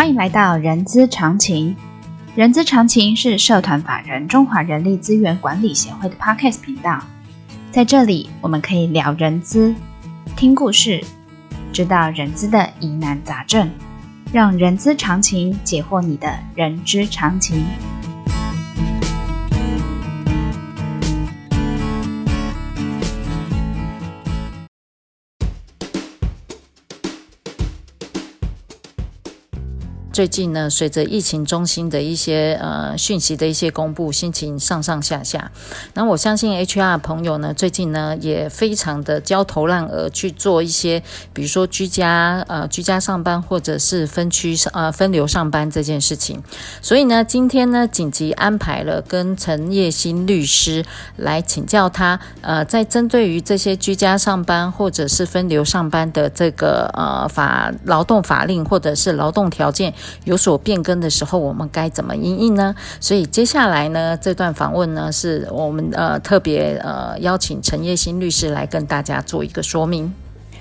欢迎来到人资常情。人资常情是社团法人中华人力资源管理协会的 Podcast 频道，在这里我们可以聊人资，听故事，知道人资的疑难杂症，让人资常情解惑你的人之常情。最近呢，随着疫情中心的一些呃讯息的一些公布，心情上上下下。那我相信 HR 朋友呢，最近呢也非常的焦头烂额去做一些，比如说居家呃居家上班或者是分区呃分流上班这件事情。所以呢，今天呢紧急安排了跟陈叶欣律师来请教他，呃，在针对于这些居家上班或者是分流上班的这个呃法劳动法令或者是劳动条件。有所变更的时候，我们该怎么应应呢？所以接下来呢，这段访问呢，是我们呃特别呃邀请陈叶新律师来跟大家做一个说明。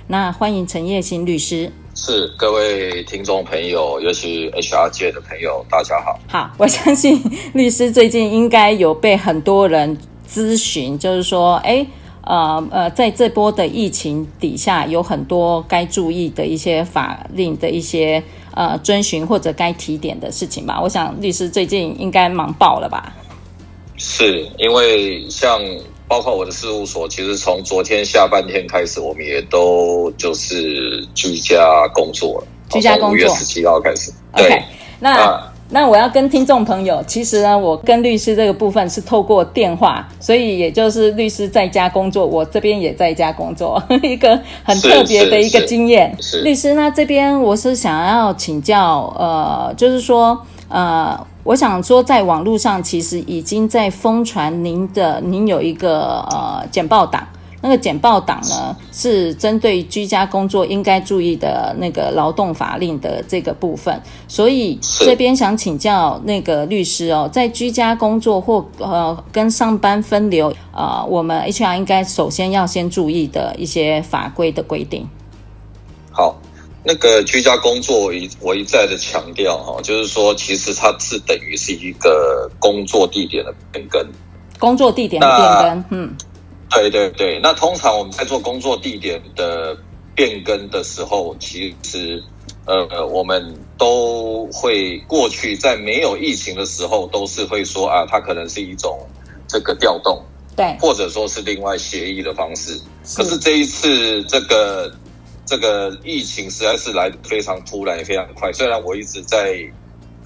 那欢迎陈叶新律师。是各位听众朋友，尤其 HR 界的朋友，大家好。好，我相信律师最近应该有被很多人咨询，就是说，哎，呃呃，在这波的疫情底下，有很多该注意的一些法令的一些。呃，遵循或者该提点的事情吧。我想律师最近应该忙爆了吧？是因为像包括我的事务所，其实从昨天下半天开始，我们也都就是居家工作了。居家工作，五月十七号开始。对，那。啊那我要跟听众朋友，其实呢，我跟律师这个部分是透过电话，所以也就是律师在家工作，我这边也在家工作，一个很特别的一个经验。律师那，这边我是想要请教，呃，就是说，呃，我想说，在网络上其实已经在疯传您的，您有一个呃简报档。那个简报档呢，是针对居家工作应该注意的那个劳动法令的这个部分，所以这边想请教那个律师哦，在居家工作或呃跟上班分流啊、呃，我们 HR 应该首先要先注意的一些法规的规定。好，那个居家工作一我一再的强调哈，就是说其实它是等于是一个工作地点的变更，工作地点的变更，嗯。对对对，那通常我们在做工作地点的变更的时候，其实呃，我们都会过去在没有疫情的时候，都是会说啊，它可能是一种这个调动，对，或者说是另外协议的方式。可是这一次这个这个疫情实在是来得非常突然，也非常快。虽然我一直在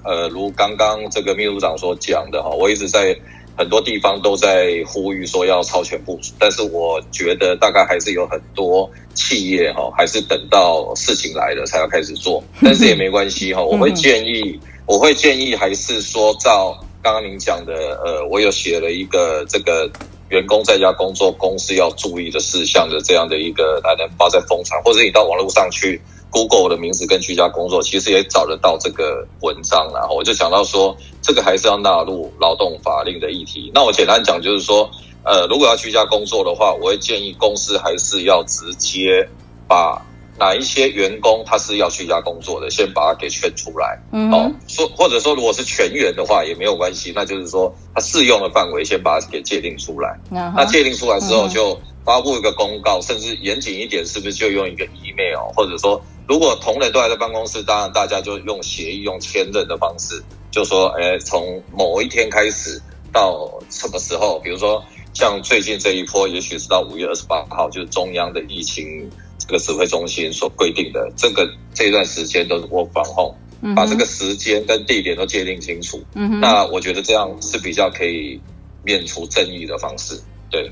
呃，如刚刚这个秘书长所讲的哈，我一直在。很多地方都在呼吁说要超前部署，但是我觉得大概还是有很多企业哈，还是等到事情来了才要开始做。但是也没关系哈，我会建议，我会建议还是说照刚刚您讲的，呃，我有写了一个这个员工在家工作公司要注意的事项的这样的一个，来能发在风场，或者你到网络上去。Google 的名字跟居家工作，其实也找得到这个文章，然后我就想到说，这个还是要纳入劳动法令的议题。那我简单讲就是说，呃，如果要居家工作的话，我会建议公司还是要直接把哪一些员工他是要居家工作的，先把它给圈出来。嗯，哦，说或者说如果是全员的话也没有关系，那就是说他适用的范围先把它给界定出来。那界定出来之后就发布一个公告，甚至严谨一点，是不是就用一个 email，或者说。如果同仁都还在办公室，当然大家就用协议、用签认的方式，就说，哎，从某一天开始到什么时候？比如说，像最近这一波，也许是到五月二十八号，就是中央的疫情这个指挥中心所规定的这个这一段时间都是 work from home，把这个时间跟地点都界定清楚。嗯哼，那我觉得这样是比较可以免除争议的方式。对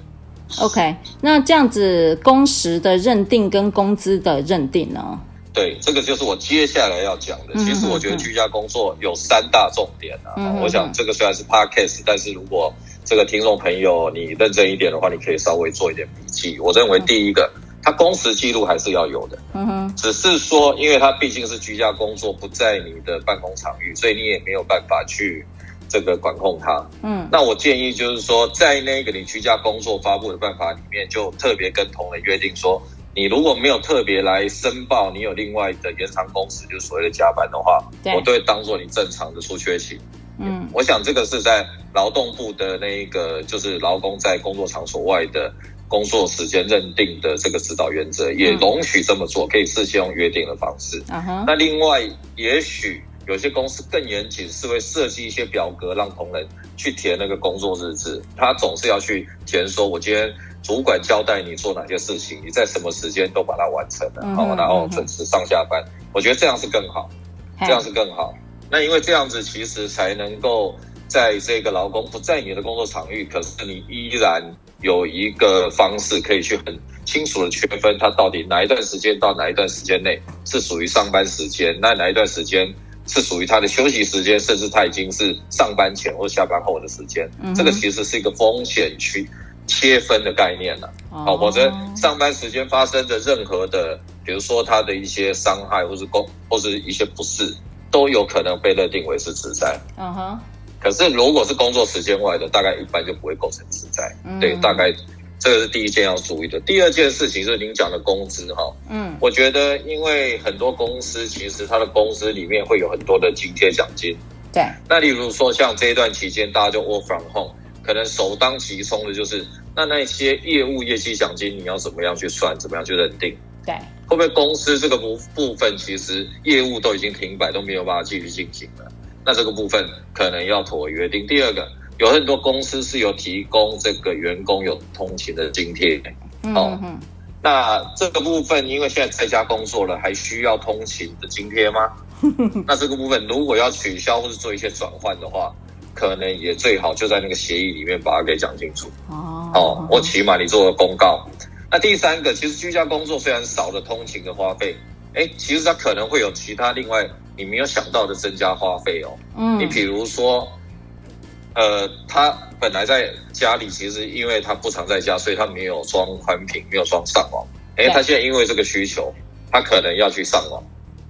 ，OK，那这样子工时的认定跟工资的认定呢？对，这个就是我接下来要讲的。其实我觉得居家工作有三大重点啊。嗯、哼哼我想这个虽然是 podcast，但是如果这个听众朋友你认真一点的话，你可以稍微做一点笔记。我认为第一个，它工时记录还是要有的。嗯哼。只是说，因为它毕竟是居家工作，不在你的办公场域，所以你也没有办法去这个管控它。嗯。那我建议就是说，在那个你居家工作发布的办法里面，就特别跟同仁约定说。你如果没有特别来申报，你有另外的延长工时，就是所谓的加班的话，我都会当做你正常的出缺勤。嗯，我想这个是在劳动部的那个，就是劳工在工作场所外的工作时间认定的这个指导原则，也容许这么做，可以事先用约定的方式。嗯。那另外，也许有些公司更严谨，是会设计一些表格让同仁去填那个工作日志，他总是要去填说，我今天。主管交代你做哪些事情，你在什么时间都把它完成了，好、嗯，然后准时上下班。嗯、我觉得这样是更好，这样是更好。那因为这样子其实才能够在这个劳工不在你的工作场域，可是你依然有一个方式可以去很清楚的区分，他到底哪一段时间到哪一段时间内是属于上班时间，那哪一段时间是属于他的休息时间，甚至他已经是上班前或下班后的时间。嗯、这个其实是一个风险区。切分的概念了，好，否则上班时间发生的任何的，比如说他的一些伤害，或是工，或是一些不适，都有可能被认定为是职灾。嗯哼。可是如果是工作时间外的，大概一般就不会构成职灾。对，大概这个是第一件要注意的。第二件事情是您讲的工资哈。嗯。我觉得，因为很多公司其实它的工资里面会有很多的津贴奖金。对。那例如说，像这一段期间，大家就 work from home。可能首当其冲的就是，那那些业务业绩奖金，你要怎么样去算，怎么样去认定？对，会不会公司这个部部分其实业务都已经停摆，都没有办法继续进行了？那这个部分可能要妥为约定。第二个，有很多公司是有提供这个员工有通勤的津贴，哦，嗯、那这个部分因为现在在家工作了，还需要通勤的津贴吗？那这个部分如果要取消或是做一些转换的话，可能也最好就在那个协议里面把它给讲清楚哦。哦，我起码你做个公告。那第三个，其实居家工作虽然少了通勤的花费，哎，其实它可能会有其他另外你没有想到的增加花费哦。嗯，你比如说，呃，他本来在家里，其实因为他不常在家，所以他没有装宽频，没有装上网。哎，他现在因为这个需求，他可能要去上网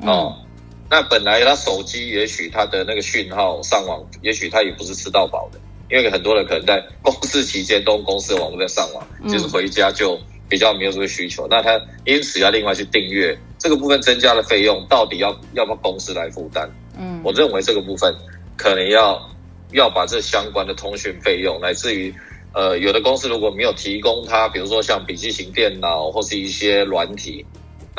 哦。嗯那本来他手机也许他的那个讯号上网，也许他也不是吃到饱的，因为很多人可能在公司期间都用公司的网络在上网，就是回家就比较没有这个需求。那他因此要另外去订阅，这个部分增加的费用到底要要不要公司来负担？嗯，我认为这个部分可能要要把这相关的通讯费用，乃至于呃有的公司如果没有提供他，比如说像笔记型电脑或是一些软体。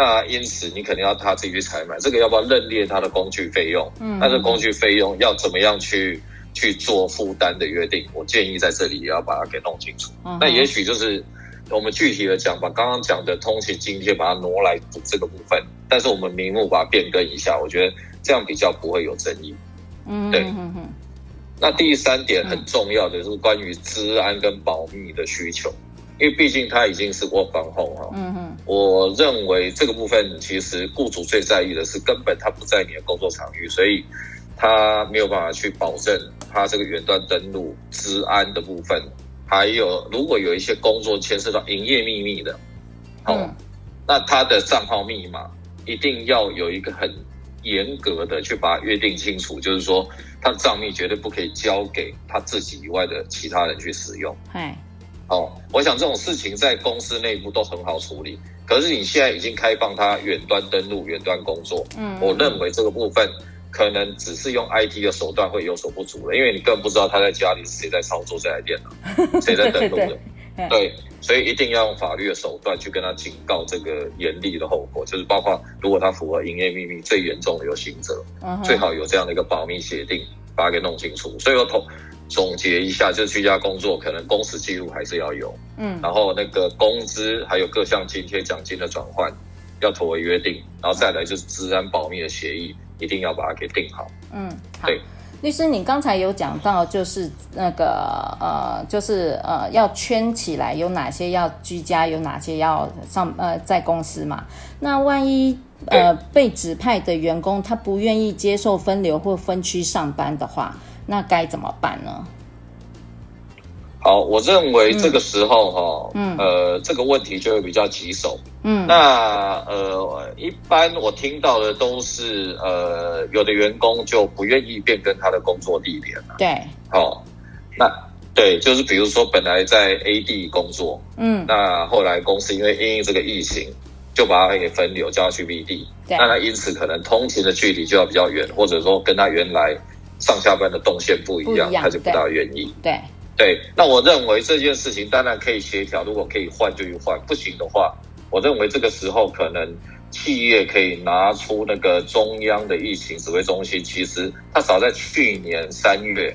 那因此，你肯定要他自己去采买，这个要不要认列他的工具费用？嗯，那这工具费用要怎么样去去做负担的约定？我建议在这里也要把它给弄清楚。嗯、那也许就是我们具体的讲，把刚刚讲的通勤津贴把它挪来补这个部分，但是我们名目把它变更一下，我觉得这样比较不会有争议。嗯，对。那第三点很重要的就是关于治安跟保密的需求。因为毕竟他已经是 work from home 哈，嗯哼，我认为这个部分其实雇主最在意的是根本他不在你的工作场域，所以他没有办法去保证他这个远端登录治安的部分，还有如果有一些工作牵涉到营业秘密的，好，嗯，那他的账号密码一定要有一个很严格的去把它约定清楚，就是说他的账密绝对不可以交给他自己以外的其他人去使用，哎。哦，我想这种事情在公司内部都很好处理。可是你现在已经开放他远端登录、远端工作，嗯，我认为这个部分可能只是用 IT 的手段会有所不足了，因为你根本不知道他在家里是谁在操作这台电脑，谁在登录的。对，对，对，对，所以一定要用法律的手段去跟他警告这个严厉的后果，就是包括如果他符合营业秘密最严重的有刑责，最好有这样的一个保密协定，把它给弄清楚。所以我同。总结一下，就是居家工作，可能工时记录还是要有，嗯，然后那个工资还有各项津贴奖金的转换要妥为约定，然后再来就是治安保密的协议，一定要把它给定好。嗯，好。对，律师，你刚才有讲到，就是那个呃，就是呃，要圈起来，有哪些要居家，有哪些要上呃在公司嘛？那万一呃被指派的员工他不愿意接受分流或分区上班的话？那该怎么办呢？好，我认为这个时候哈，嗯，呃，这个问题就会比较棘手。嗯，那呃，一般我听到的都是呃，有的员工就不愿意变更他的工作地点了。对，哦，那对，就是比如说本来在 A 地工作，嗯，那后来公司因为因应这个疫情，就把他给分流，叫他去 B 地。那他因此可能通勤的距离就要比较远，或者说跟他原来上下班的动线不一样，一样他就不大愿意。对对，那我认为这件事情当然可以协调，如果可以换就去换，不行的话，我认为这个时候可能企业可以拿出那个中央的疫情指挥中心，其实他早在去年三月。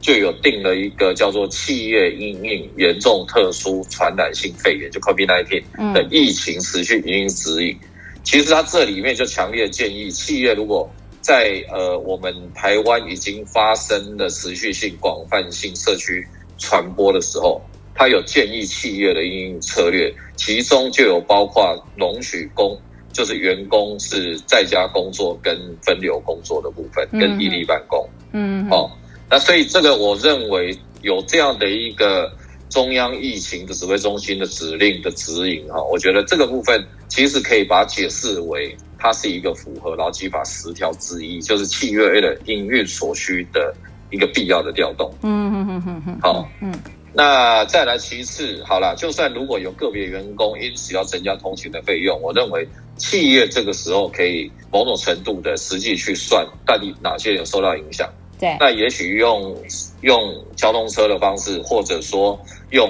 就有定了一个叫做企业因应严重特殊传染性肺炎，就 COVID-19 的疫情持续营运指引。其实它这里面就强烈建议企业，如果在呃我们台湾已经发生的持续性广泛性社区传播的时候，它有建议企业的应用策略，其中就有包括容许工，就是员工是在家工作跟分流工作的部分，跟异地办公。嗯，好。那所以这个我认为有这样的一个中央疫情的指挥中心的指令的指引哈，我觉得这个部分其实可以把它解释为它是一个符合劳基法十条之一，就是契约的营运所需的一个必要的调动。嗯嗯嗯嗯嗯。好，嗯，那再来其次，好了，就算如果有个别员工因此要增加通勤的费用，我认为企业这个时候可以某种程度的实际去算到底哪些人受到影响。对，那也许用用交通车的方式，或者说用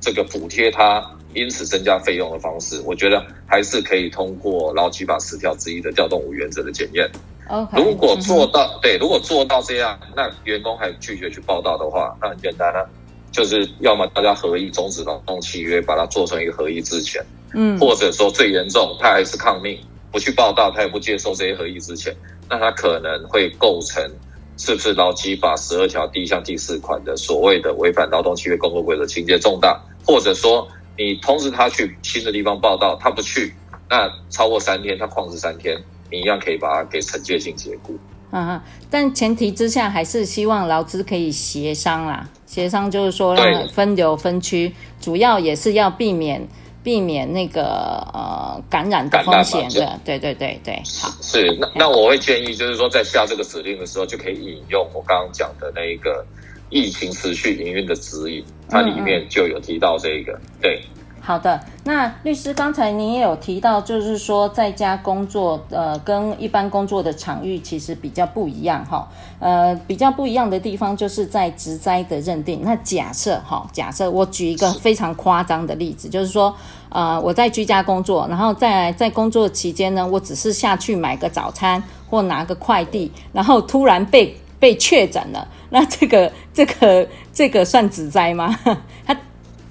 这个补贴他，因此增加费用的方式，我觉得还是可以通过劳基法十条之一的调动五原则的检验。Okay, 如果做到，对，如果做到这样，那员工还拒绝去报道的话，那很简单了，啊，就是要么大家合意终止劳动契约，把它做成一个合意之前，嗯，或者说最严重，他还是抗命不去报道，他也不接受这些合意之前，那他可能会构成。是不是劳基法十二条第一项第四款的所谓的违反劳动契约工作规则情节重大，或者说你通知他去新的地方报道，他不去，那超过三天，他旷职三天，你一样可以把他给惩戒性解雇。嗯嗯，但前提之下还是希望劳资可以协商啦，协商就是说让分流分区，主要也是要避免。避免那个呃感染的风险的，对对对对，好是那那我会建议就是说在下这个指令的时候就可以引用我刚刚讲的那一个疫情持续营运的指引，它里面就有提到这个，对。好的，那律师刚才您也有提到，就是说在家工作，呃，跟一般工作的场域其实比较不一样哈，呃，比较不一样的地方就是在职灾的认定。那假设哈，假设我举一个非常夸张的例子，就是说，呃，我在居家工作，然后在在工作期间呢，我只是下去买个早餐或拿个快递，然后突然被被确诊了，那这个这个这个算指灾吗？他。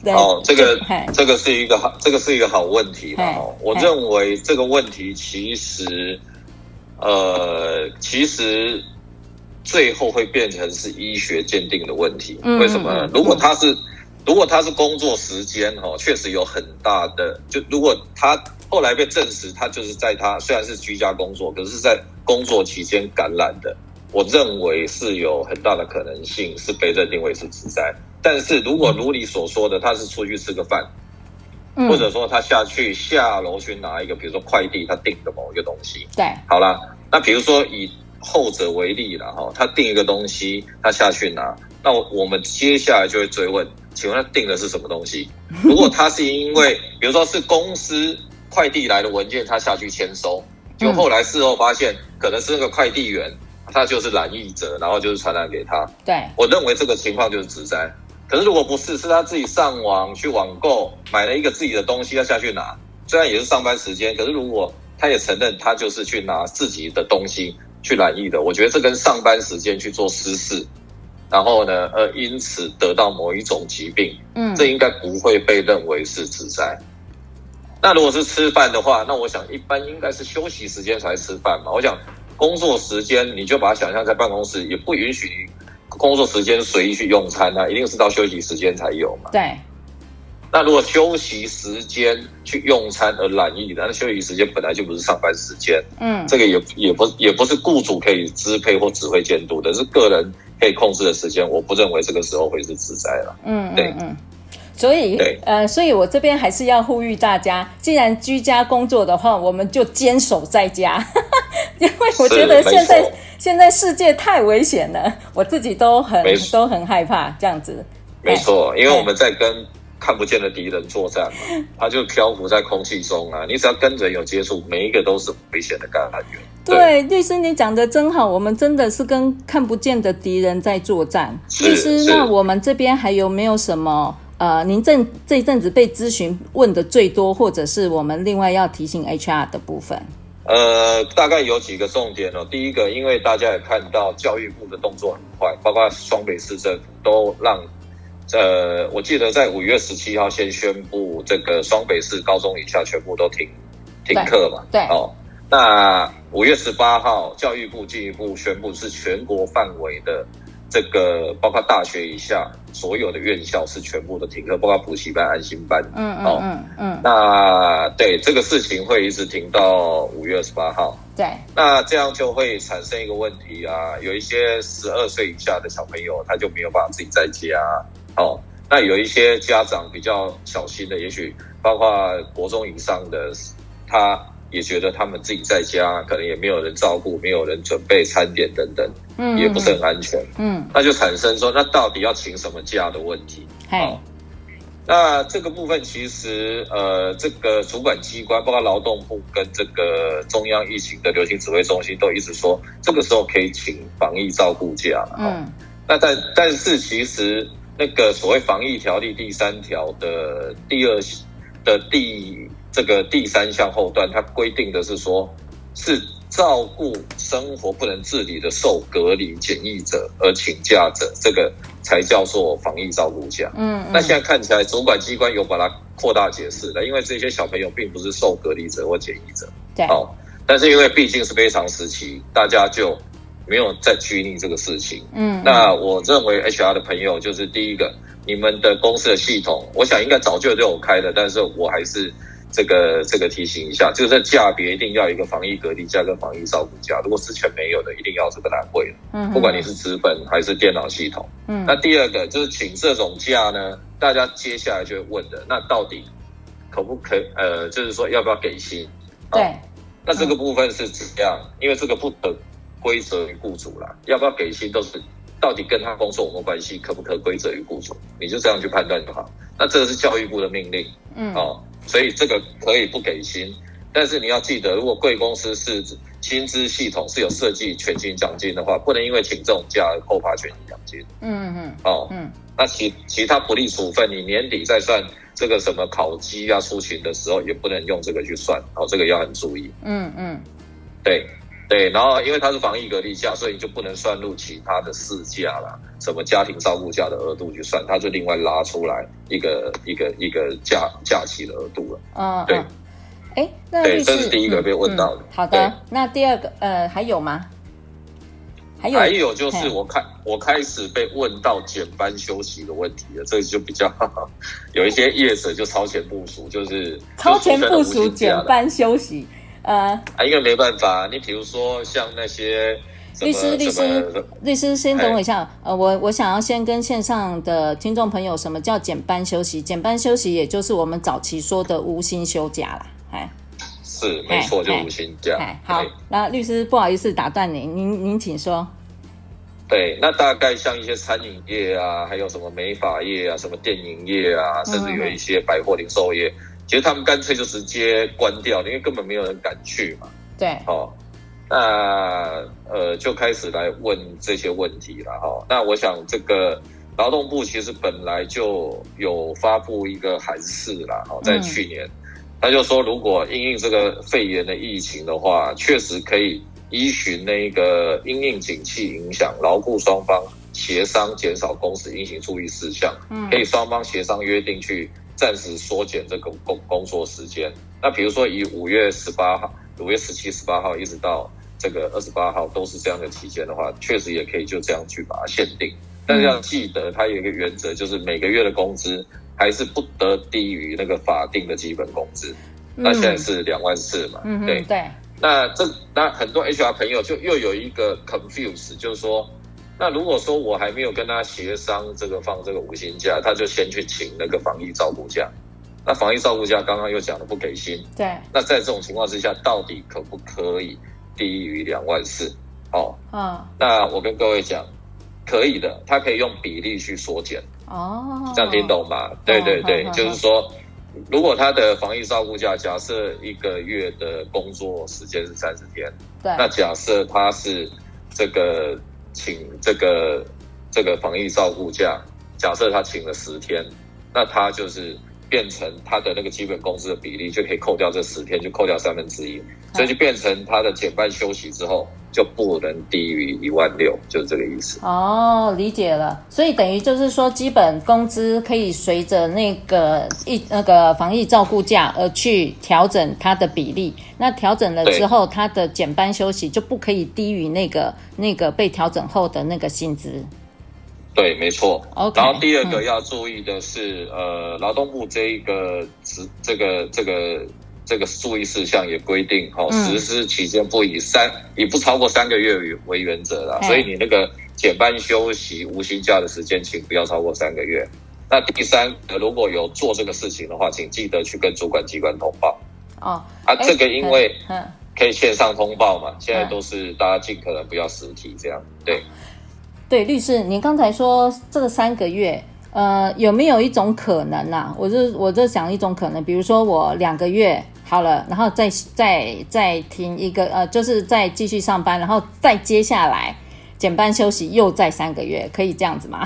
哦，这个这个是一个好，这个是一个好问题哦。我认为这个问题其实，呃，其实最后会变成是医学鉴定的问题。为什么呢？如果他是，如果他是工作时间哦，确实有很大的。就如果他后来被证实，他就是在他虽然是居家工作，可是在工作期间感染的，我认为是有很大的可能性是被认定为是职灾。但是如果如你所说的，他是出去吃个饭，嗯，或者说他下去下楼去拿一个，比如说快递，他订的某一个东西，对，好啦，那比如说以后者为例了哈，他订一个东西，他下去拿，那我们接下来就会追问，请问他订的是什么东西？如果他是因为，比如说是公司快递来的文件，他下去签收，就后来事后发现，可能是那个快递员，他就是染疫者，然后就是传染给他，对，我认为这个情况就是职灾。可是如果不是，是他自己上网去网购买了一个自己的东西要下去拿，虽然也是上班时间，可是如果他也承认他就是去拿自己的东西去染疫的，我觉得这跟上班时间去做私事，然后呢，呃，因此得到某一种疾病，嗯，这应该不会被认为是职灾。那如果是吃饭的话，那我想一般应该是休息时间才吃饭嘛。我想工作时间你就把它想象在办公室，也不允许你。工作时间随意去用餐啊，一定是到休息时间才有嘛。对。那如果休息时间去用餐而染疫的，那休息时间本来就不是上班时间。嗯。这个也也不也不是雇主可以支配或指挥监督的，是个人可以控制的时间。我不认为这个时候会是自在了。嗯，对。嗯。所以，呃，所以我这边还是要呼吁大家，既然居家工作的话，我们就坚守在家，因为我觉得现在。现在世界太危险了，我自己都很都很害怕这样子。没错，因为我们在跟看不见的敌人作战嘛，他就漂浮在空气中啊！你只要跟人有接触，每一个都是危险的感染源。对，律师你讲的真好，我们真的是跟看不见的敌人在作战。律师，那我们这边还有没有什么？呃，您这这一阵子被咨询问的最多，或者是我们另外要提醒 HR 的部分？呃，大概有几个重点哦。第一个，因为大家也看到教育部的动作很快，包括双北市政府都让。呃，我记得在五月十七号先宣布这个双北市高中以下全部都停停课嘛。对。对哦，那五月十八号教育部进一步宣布是全国范围的这个，包括大学以下所有的院校是全部都停课，包括补习班、安心班。嗯嗯嗯嗯。那对这个事情会一直停到五月二十八号。对。那这样就会产生一个问题啊，有一些十二岁以下的小朋友他就没有办法自己在家。哦，那有一些家长比较小心的，也许包括国中以上的，他也觉得他们自己在家可能也没有人照顾，没有人准备餐点等等，嗯，也不是很安全，嗯，那就产生说，那到底要请什么假的问题。好，那这个部分其实呃，这个主管机关包括劳动部跟这个中央疫情的流行指挥中心都一直说，这个时候可以请防疫照顾假。嗯，那但但是其实。那个所谓防疫条例第三条的第二的第这个第三项后段，它规定的是说，是照顾生活不能自理的受隔离检疫者而请假者，这个才叫做防疫照顾假。嗯，那现在看起来主管机关有把它扩大解释了，因为这些小朋友并不是受隔离者或检疫者。对，好，但是因为毕竟是非常时期，大家就。没有再拘泥这个事情，嗯，那我认为 HR 的朋友就是第一个，你们的公司的系统，我想应该早就都有开了，但是我还是这个这个提醒一下，就是价别一定要一个防疫隔离假跟防疫照顾假，如果之前没有的，一定要这个单位，嗯，不管你是纸本还是电脑系统，嗯，那第二个就是请这种假呢，大家接下来就会问的，那到底可不可以？呃，就是说要不要给薪？对，那这个部分是怎样？因为这个不可。归责于雇主啦，要不要给薪都是到底跟他工作有没有关系，可不可归责于雇主？你就这样去判断就好。那这个是教育部的命令，嗯，哦，所以这个可以不给薪，但是你要记得，如果贵公司是薪资系统是有设计全勤奖金的话，不能因为请这种假而扣发全勤奖金。嗯嗯，哦，嗯，那其其他不利处分，你年底再算这个什么考绩啊、出勤的时候，也不能用这个去算，哦，这个要很注意。嗯嗯，对。对，然后因为它是防疫隔离假，所以就不能算入其他的事假啦，什么家庭照顾假的额度去算，它就另外拉出来一个一个一个假假期的额度了。嗯，对。哎，那律师，这是第一个被问到的。嗯嗯、好的，那第二个呃还有吗？还有还有就是我开我开始被问到减班休息的问题了，这就比较有一些业者就超前部署，就是超前部署减班休息。呃，啊，因为没办法，你比如说像那些律师，律师，律师，先等我一下。呃，我我想要先跟线上的听众朋友，什么叫减班休息？减班休息也就是我们早期说的无薪休假啦。哎，是没错，就无薪假。好，那律师不好意思打断您，您您请说。对，那大概像一些餐饮业啊，还有什么美发业啊，什么电影业啊，甚至有一些百货零售业。嗯其实他们干脆就直接关掉，因为根本没有人敢去嘛。对，哦，那呃就开始来问这些问题了哈、哦。那我想这个劳动部其实本来就有发布一个函释啦，哦，在去年，嗯、他就说如果因应这个肺炎的疫情的话，确实可以依循那个因应景气影响，劳雇双方协商减少工时应行注意事项，嗯，可以双方协商约定去。暂时缩减这个工工作时间。那比如说，以五月十八号、五月十七、十八号一直到这个二十八号都是这样的期间的话，确实也可以就这样去把它限定。但是要记得，它有一个原则，就是每个月的工资还是不得低于那个法定的基本工资。那现在是两万四嘛？嗯，对对。那这那很多 HR 朋友就又有一个 confuse，就是说。那如果说我还没有跟他协商这个放这个五薪假，他就先去请那个防疫照顾假。那防疫照顾假刚刚又讲了不给薪，对。那在这种情况之下，到底可不可以低于两万四？哦，嗯。那我跟各位讲，可以的，他可以用比例去缩减。哦，这样听懂吗？对对对，就是说，如果他的防疫照顾假，假设一个月的工作时间是三十天，对，那假设他是这个请这个这个防疫照顾假，假设他请了十天，那他就是。变成他的那个基本工资的比例就可以扣掉这十天，就扣掉三分之一，所以就变成他的减半休息之后就不能低于一万六，就是这个意思。哦，理解了。所以等于就是说，基本工资可以随着那个一那个防疫照顾假而去调整它的比例。那调整了之后，它的减班休息就不可以低于那个那个被调整后的那个薪资。对，没错。Okay, 然后第二个要注意的是，嗯、呃，劳动部这一个这这个这个这个注意事项也规定，哈、哦，实施期间不以三以不超过三个月为为原则啦。所以你那个减半休息、无薪假的时间，请不要超过三个月。那第三，如果有做这个事情的话，请记得去跟主管机关通报。哦，啊，这个因为可以线上通报嘛，现在都是大家尽可能不要实体这样，对。对，律师，你刚才说这个三个月，呃，有没有一种可能啊？我就我就想一种可能，比如说我两个月好了，然后再再再停一个，呃，就是再继续上班，然后再接下来减班休息，又再三个月，可以这样子吗？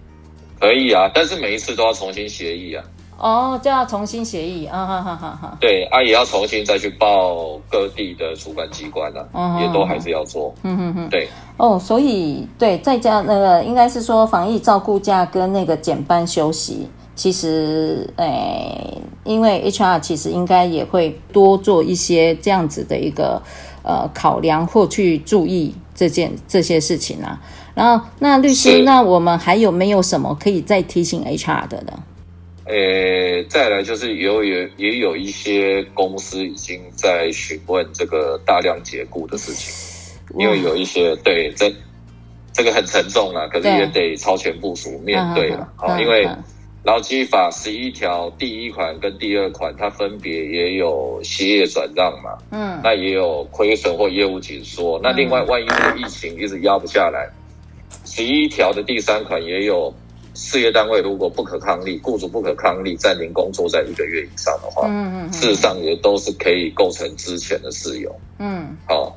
可以啊，但是每一次都要重新协议啊。哦，就要重新协议，啊哈哈哈哈。对啊，也要重新再去报各地的主管机关啊，嗯、也都还是要做。嗯哼哼，对。哦，所以对，在家那个应该是说防疫照顾假跟那个减班休息，其实，诶，因为 HR 其实应该也会多做一些这样子的一个呃考量或去注意这件这些事情啊。然后，那律师，那我们还有没有什么可以再提醒 HR 的呢？呃，再来就是有有也有一些公司已经在询问这个大量解雇的事情，因为有一些对这这个很沉重啊，可是也得超前部署面对了。好，因为劳基法十一条第一款跟第二款，它分别也有歇业转让嘛，嗯，那也有亏损或业务紧缩。那另外，万一这个疫情一直压不下来，十一条的第三款也有。事业单位如果不可抗力，雇主不可抗力暂停工作在一个月以上的话，嗯嗯，事实上也都是可以构成之前的事由。嗯，好，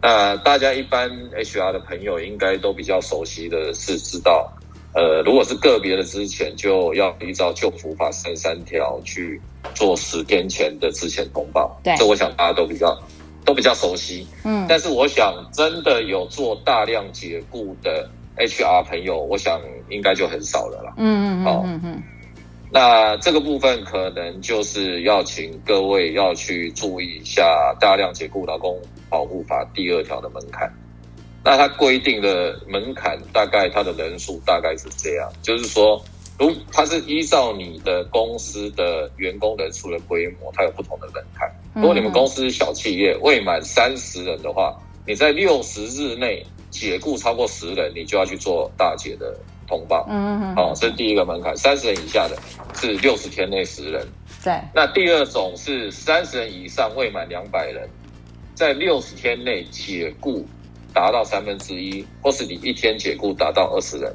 那大家一般 HR 的朋友应该都比较熟悉的是知道，呃，如果是个别的之前，就要依照旧服法三十三条去做十天前的之前通报。对，这我想大家都比较都比较熟悉。嗯，但是我想真的有做大量解雇的。HR 朋友，我想应该就很少了啦。嗯嗯嗯嗯嗯。那这个部分可能就是要请各位要去注意一下大量解雇劳工保护法第二条的门槛。那它规定的门槛大概它的人数大概是这样，就是说，如它是依照你的公司的员工人数的规模，它有不同的门槛。如果你们公司是小企业，未满三十人的话，你在六十日内。解雇超过十人，你就要去做大解的通报。嗯嗯，好，这是第一个门槛。三十人以下的是六十天内十人。对。那第二种是三十人以上未满两百人，在六十天内解雇达到三分之一，或是你一天解雇达到二十人。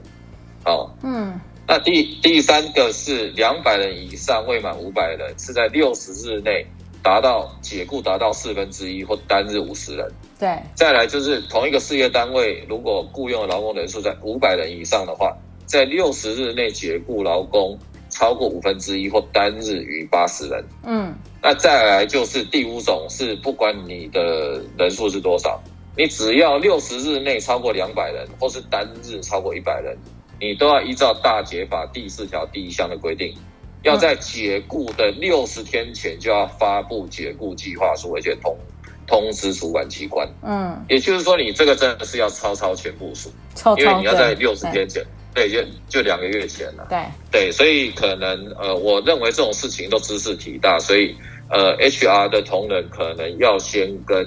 好，嗯。那第第三个是两百人以上未满五百人，是在六十日内。达到解雇达到四分之一或单日五十人，对。再来就是同一个事业单位，如果雇佣的劳工人数在五百人以上的话，在六十日内解雇劳工超过五分之一或单日逾八十人。嗯。那再来就是第五种是不管你的人数是多少，你只要六十日内超过两百人或是单日超过一百人，你都要依照大解法第四条第一项的规定。要在解雇的六十天前就要发布解雇计划书，而且通通知主管机关。嗯，也就是说，你这个真的是要超超前部署，超超因为你要在六十天前，对，就就两个月前了。对对，所以可能呃，我认为这种事情都知识体大，所以呃，HR 的同仁可能要先跟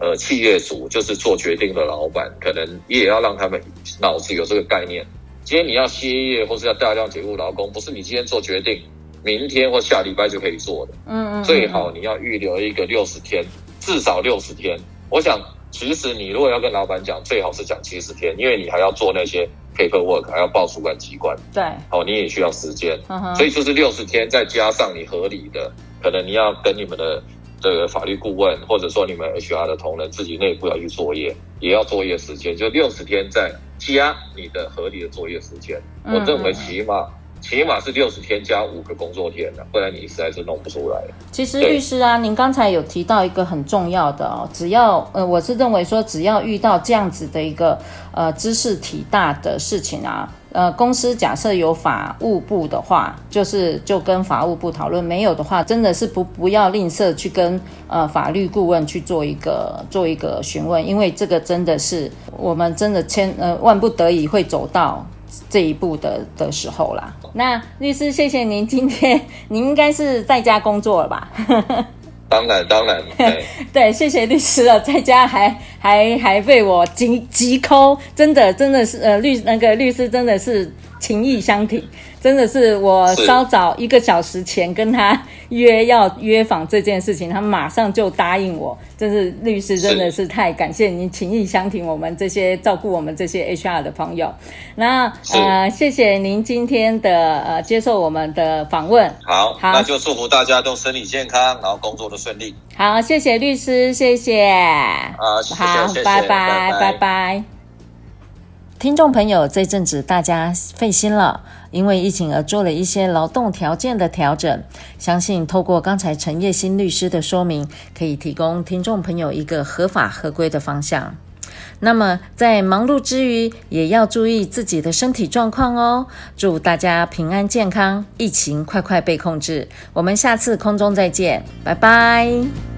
呃企业主，就是做决定的老板，可能也要让他们脑子有这个概念。今天你要歇业或是要大量解雇劳工，不是你今天做决定，明天或下礼拜就可以做的。嗯嗯，最好你要预留一个六十天，至少六十天。我想，其实你如果要跟老板讲，最好是讲七十天，因为你还要做那些 paperwork，还要报主管机关。对，哦，你也需要时间。嗯哼。所以就是六十天，再加上你合理的，可能你要跟你们的这个法律顾问，或者说你们 HR 的同仁自己内部要去作业，也要作业时间，就六十天再加你的合理的作业时间。我认为起码。起码是六十天加五个工作天的，不然你实在是弄不出来。其实律师啊，您刚才有提到一个很重要的哦，只要呃，我是认为说，只要遇到这样子的一个呃知识体大的事情啊，呃，公司假设有法务部的话，就是就跟法务部讨论；没有的话，真的是不不要吝啬去跟呃法律顾问去做一个做一个询问，因为这个真的是我们真的千呃万不得已会走到。这一步的的时候啦，那律师，谢谢您今天，您应该是在家工作了吧？当然，当然，对，对，谢谢律师了，在家还还还被我急急 call，真的真的是呃律那个律师真的是情意相挺。真的是我稍早一个小时前跟他约要约访这件事情，他马上就答应我。真是律师，真的是太感谢您情意相挺，我们这些照顾我们这些 HR 的朋友。那呃，谢谢您今天的呃接受我们的访问。好，好，那就祝福大家都身体健康，然后工作的顺利。好，谢谢律师，谢谢。啊，谢谢，好，拜拜。拜拜。听众朋友，这阵子大家费心了。因为疫情而做了一些劳动条件的调整，相信透过刚才陈叶新律师的说明，可以提供听众朋友一个合法合规的方向。那么在忙碌之余，也要注意自己的身体状况哦。祝大家平安健康，疫情快快被控制。我们下次空中再见，拜拜。